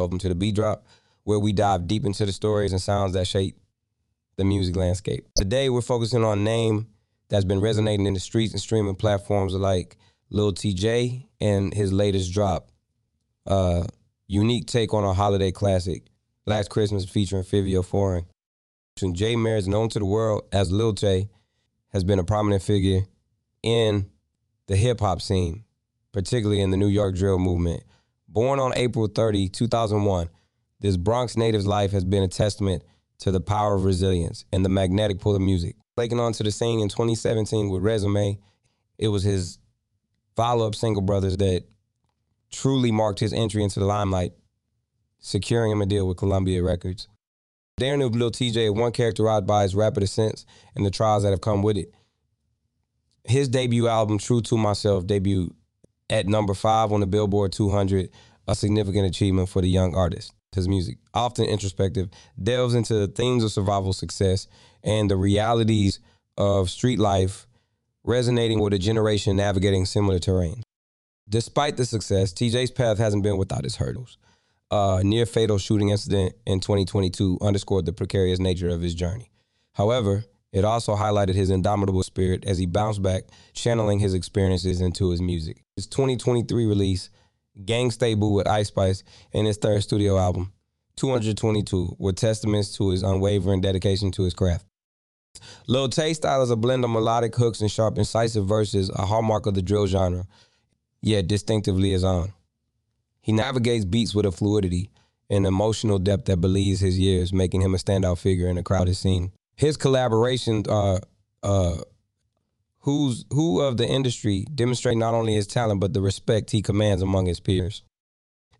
Welcome to the Beat Drop, where we dive deep into the stories and sounds that shape the music landscape. Today, we're focusing on a name that's been resonating in the streets and streaming platforms like Lil Tjay and his latest drop, uh, unique take on a holiday classic, Last Christmas featuring Fivio Foreign. J Mayer known to the world as Lil Tjay, has been a prominent figure in the hip hop scene, particularly in the New York drill movement. Born on April 30, 2001, this Bronx native's life has been a testament to the power of resilience and the magnetic pull of music. Breaking onto the scene in 2017 with Resume, it was his follow-up single Brothers that truly marked his entry into the limelight, securing him a deal with Columbia Records. Darren of Lil Tjay, one characterized by his rapid ascents and the trials that have come with it. His debut album, True to Myself, debuted at number five on the Billboard 200, a significant achievement for the young artist. His music, often introspective, delves into the themes of survival success and the realities of street life, resonating with a generation navigating similar terrain. Despite the success, Tjay's path hasn't been without its hurdles. A near fatal shooting incident in 2022 underscored the precarious nature of his journey. However, it also highlighted his indomitable spirit as he bounced back, channeling his experiences into his music. His 2023 release, Gangsta Boo with Ice Spice, and his third studio album, 222, were testaments to his unwavering dedication to his craft. Lil Tjay style is a blend of melodic hooks and sharp, incisive verses, a hallmark of the drill genre, yet distinctively his own. He navigates beats with a fluidity and emotional depth that believes his years, making him a standout figure in a crowded scene his collaborations are uh who's who of the industry demonstrate not only his talent but the respect he commands among his peers.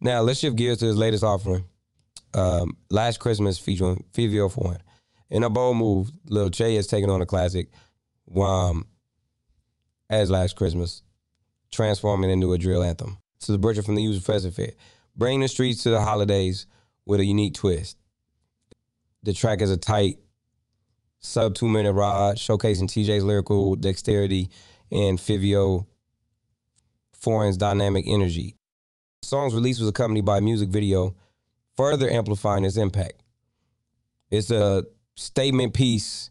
Now let's shift gears to his latest offering, um, Last Christmas featuring Fivio Foreign. In a bold move, Lil Tjay has taken on a classic, um, as Last Christmas, transforming into a drill anthem. So the butcher from the User Festival, bringing the streets to the holidays with a unique twist. The track is a tight sub two minute ride, showcasing Tjay's lyrical dexterity and Fivio Foreign's dynamic energy. The song's release was accompanied by a music video, further amplifying its impact. It's a statement piece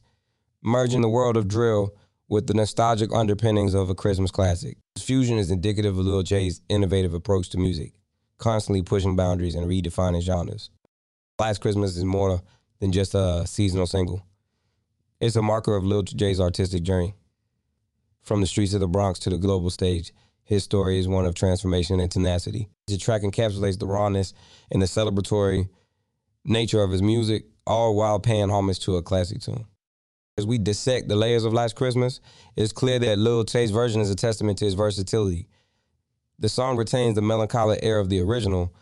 merging the world of drill with the nostalgic underpinnings of a Christmas classic. Fusion is indicative of Lil Tjay's innovative approach to music, constantly pushing boundaries and redefining genres. Last Christmas is more than just a seasonal single. It's a marker of Lil Tjay's artistic journey. From the streets of the Bronx to the global stage, his story is one of transformation and tenacity. The track encapsulates the rawness and the celebratory nature of his music, all while paying homage to a classic tune. As we dissect the layers of Last Christmas, it's clear that Lil Tjay's version is a testament to his versatility. The song retains the melancholic air of the original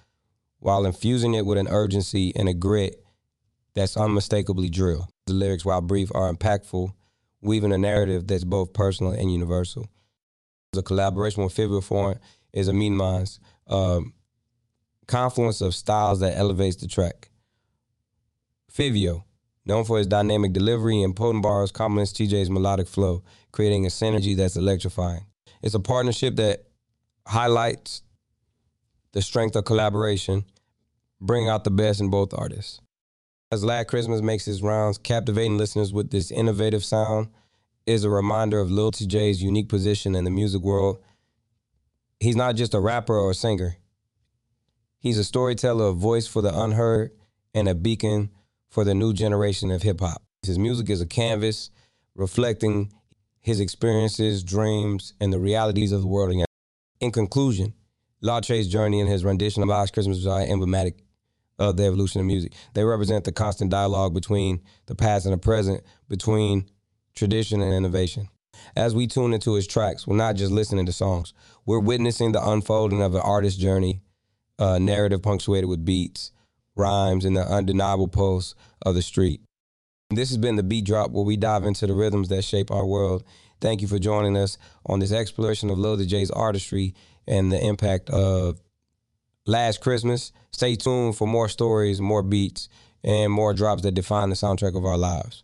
while infusing it with an urgency and a grit that's unmistakably drill. The lyrics, while brief, are impactful, weaving a narrative that's both personal and universal. The collaboration with Fivio Foreign is a mean minds um, confluence of styles that elevates the track. Fivio, known for his dynamic delivery and potent bars, complements Tjay's melodic flow, creating a synergy that's electrifying. It's a partnership that highlights the strength of collaboration, bring out the best in both artists. As Last Christmas makes his rounds, captivating listeners with this innovative sound is a reminder of Lil Tjay's unique position in the music world. He's not just a rapper or a singer. He's a storyteller, a voice for the unheard, and a beacon for the new generation of hip hop. His music is a canvas reflecting his experiences, dreams, and the realities of the world. In conclusion, Tjay's journey and his rendition of Last Christmas are emblematic of the evolution of music. They represent the constant dialogue between the past and the present, between tradition and innovation. As we tune into his tracks, we're not just listening to songs. We're witnessing the unfolding of an artist's journey, a narrative punctuated with beats, rhymes, and the undeniable pulse of the street. This has been the Beat Drop, where we dive into the rhythms that shape our world. Thank you for joining us on this exploration of Lil Tjay's artistry and the impact of Last Christmas. Stay tuned for more stories, more beats, and more drops that define the soundtrack of our lives.